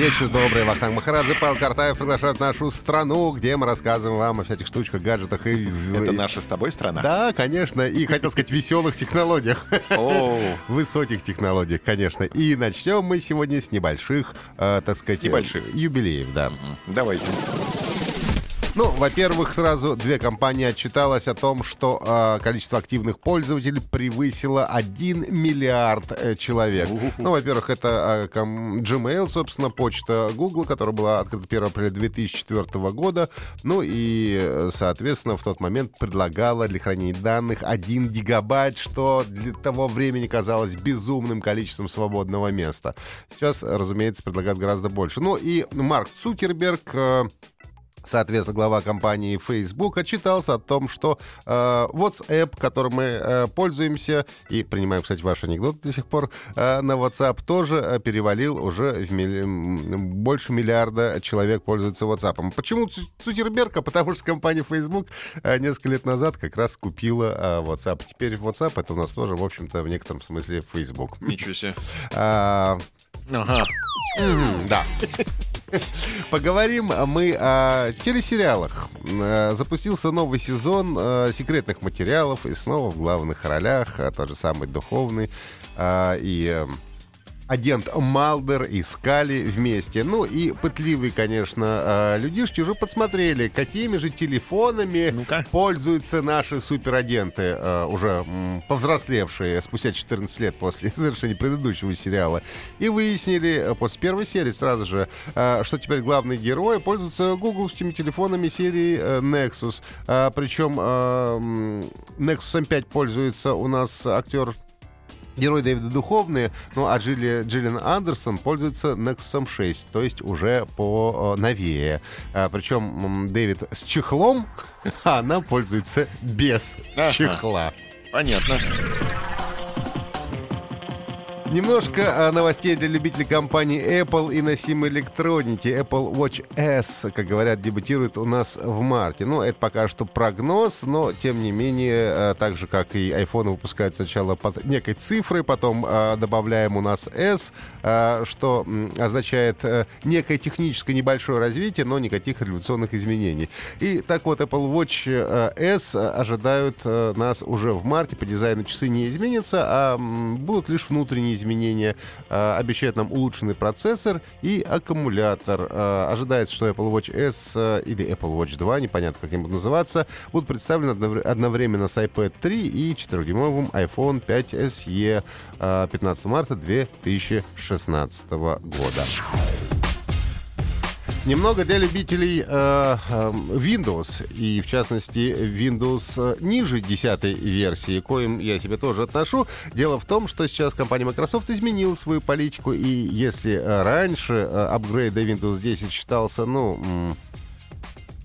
Вечер добрый, Вахтанг Махарадзе, Павел Картаев приглашают в нашу страну, где мы рассказываем вам о всяких штучках, гаджетах и... Это наша с тобой страна? Да, конечно, и, хотел сказать, веселых технологиях. Высоких технологиях, конечно. И начнем мы сегодня с небольших, э, так сказать... Небольших. Юбилеев, да. давайте. Ну, во-первых, сразу две компании отчиталось о том, что э, количество активных пользователей превысило 1 миллиард э, человек. Ну, во-первых, это э, ком- Gmail, собственно, почта Google, которая была открыта 1 апреля 2004 года. Ну и, соответственно, в тот момент предлагала для хранения данных 1 гигабайт, что для того времени казалось безумным количеством свободного места. Сейчас, разумеется, предлагают гораздо больше. Ну и Марк Цукерберг... э, Соответственно, глава компании Facebook отчитался о том, что э, WhatsApp, которым мы э, пользуемся и принимаем, кстати, ваш анекдот до сих пор, э, на WhatsApp тоже э, перевалил уже в милли- больше миллиарда человек пользуются WhatsApp. Почему Цу- Цукерберг? А потому что компания Facebook э, несколько лет назад как раз купила э, WhatsApp. Теперь WhatsApp это у нас тоже, в общем-то, в некотором смысле Facebook. Ничего себе. А, Ага. Да. Поговорим мы о телесериалах. Э, Запустился новый сезон э, секретных материалов, и снова в главных ролях э, тот же самый духовный э, и агент Малдер и Скали вместе. Ну и пытливые, конечно, э, людишки уже подсмотрели, какими же телефонами Ну-ка. пользуются наши суперагенты, э, уже повзрослевшие спустя 14 лет после завершения предыдущего сериала. И выяснили э, после первой серии сразу же, э, что теперь главные герои пользуются гугловскими телефонами серии э, Nexus. А, Причем Nexus M5 пользуется у нас актер Герой Дэвида Духовные, ну а Джилли, Джиллиан Андерсон пользуется Nexus 6, то есть уже по э, новее. А, причем Дэвид с чехлом, а она пользуется без Ага. чехла. Понятно. Немножко новостей для любителей компании Apple и носимой электроники. Apple Watch S, как говорят, дебютирует у нас в марте. Ну, это пока что прогноз, но, тем не менее, а, так же, как и iPhone выпускают сначала под некой цифрой, потом а, добавляем у нас S, а, что означает э, некое техническое небольшое развитие, но никаких революционных изменений. И так вот, Apple Watch э, S ожидают э, нас уже в марте. По дизайну часы не изменятся, а будут лишь внутренние изменения. Э, Обещают нам улучшенный процессор и аккумулятор. Э, Ожидается, что Apple Watch S э, или Apple Watch 2, непонятно, как они будут называться, будут представлены одновре- одновременно с iPad 3 и 4-дюймовым iPhone 5 SE э, 15 марта 2016 года. Немного для любителей э, э, Windows, и в частности Windows э, ниже 10 версии, коим я себе тоже отношу. Дело в том, что сейчас компания Microsoft изменила свою политику, и если э, раньше апгрейд до Windows 10 считался, ну...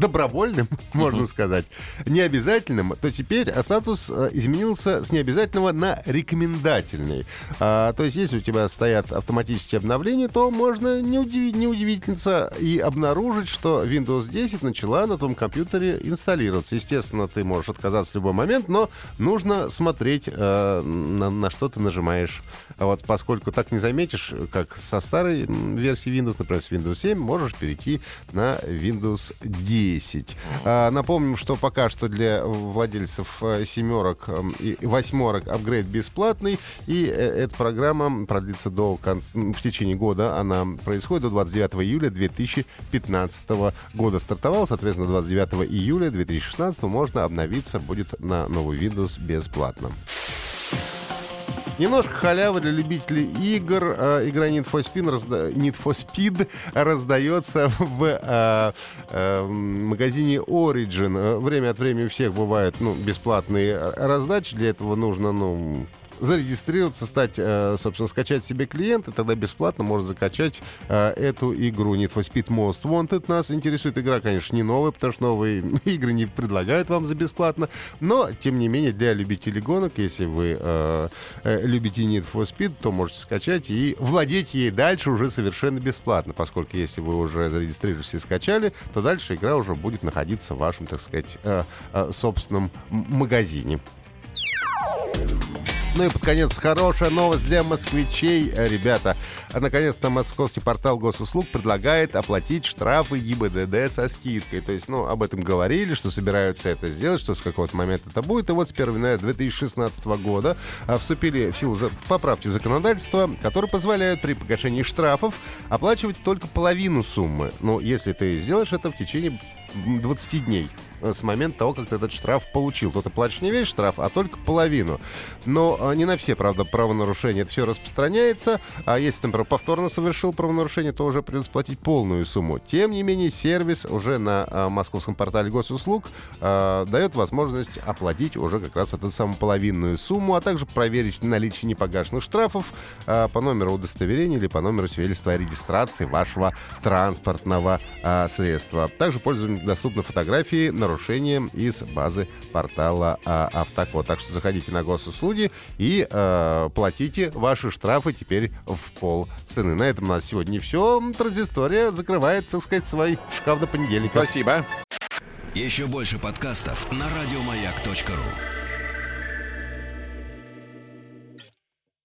добровольным, можно сказать, необязательным, то теперь а, статус э, изменился с необязательного на рекомендательный. А, то есть, если у тебя стоят автоматические обновления, то можно не, удиви- не удивительно и обнаружить, что Windows 10 начала на твоем компьютере инсталлироваться. Естественно, ты можешь отказаться в любой момент, но нужно смотреть, э, на, на что ты нажимаешь. А Вот, поскольку так не заметишь, как со старой версии Windows, например, с Windows 7, можешь перейти на Windows 10. А, напомним, что пока что для владельцев э, семерок эм, и восьмерок апгрейд бесплатный, и э, эта программа продлится до кон- м, в течение года. Она происходит до 29 июля 2015 года. Стартовал, соответственно, 29 июля 2016 можно обновиться будет на новый Windows бесплатно. Немножко халявы для любителей игр. Э, Игра Need for Speed, разда- Need for Speed раздается в э, э, магазине Origin. Время от времени у всех бывают ну, бесплатные раздачи. Для этого нужно ну, зарегистрироваться, стать, э, собственно, скачать себе клиент, и тогда бесплатно можно закачать э, эту игру Need for Speed Most Wanted. Нас интересует игра, конечно, не новая, потому что новые игры не предлагают вам за бесплатно, но, тем не менее, для любителей гонок, если вы э, любите Need for Speed, то можете скачать и владеть ей дальше уже совершенно бесплатно, поскольку если вы уже зарегистрировались и скачали, то дальше игра уже будет находиться в вашем, так сказать, собственном магазине. Ну и под конец хорошая новость для москвичей. Э, ребята, наконец-то московский портал госуслуг предлагает оплатить штрафы ГИБДД со скидкой. То есть, ну, об этом говорили, что собираются это сделать, что с какого-то момента это будет. И вот с 1 января 2016 года а, вступили в силу поправки в законодательство, которые позволяют при погашении штрафов оплачивать только половину суммы. Ну, если ты сделаешь это в течение 20 дней с момента того, как ты этот штраф получил. То ты не весь штраф, а только половину. Но а, не на все, правда, правонарушения это все распространяется. А если, например, повторно совершил правонарушение, то уже придется платить полную сумму. Тем не менее, сервис уже на а, московском портале госуслуг дает возможность оплатить уже как раз эту самую половинную сумму, а также проверить наличие непогашенных штрафов по номеру удостоверения или по номеру свидетельства о регистрации вашего транспортного средства. Также пользователям доступны фотографии на нарушением из базы портала а, Автокод. Так что заходите на госуслуги и а, платите ваши штрафы теперь в пол цены. На этом у нас сегодня все. Транзистория закрывает, так сказать, свой шкаф до понедельника. Спасибо. Еще больше подкастов на радиомаяк.ру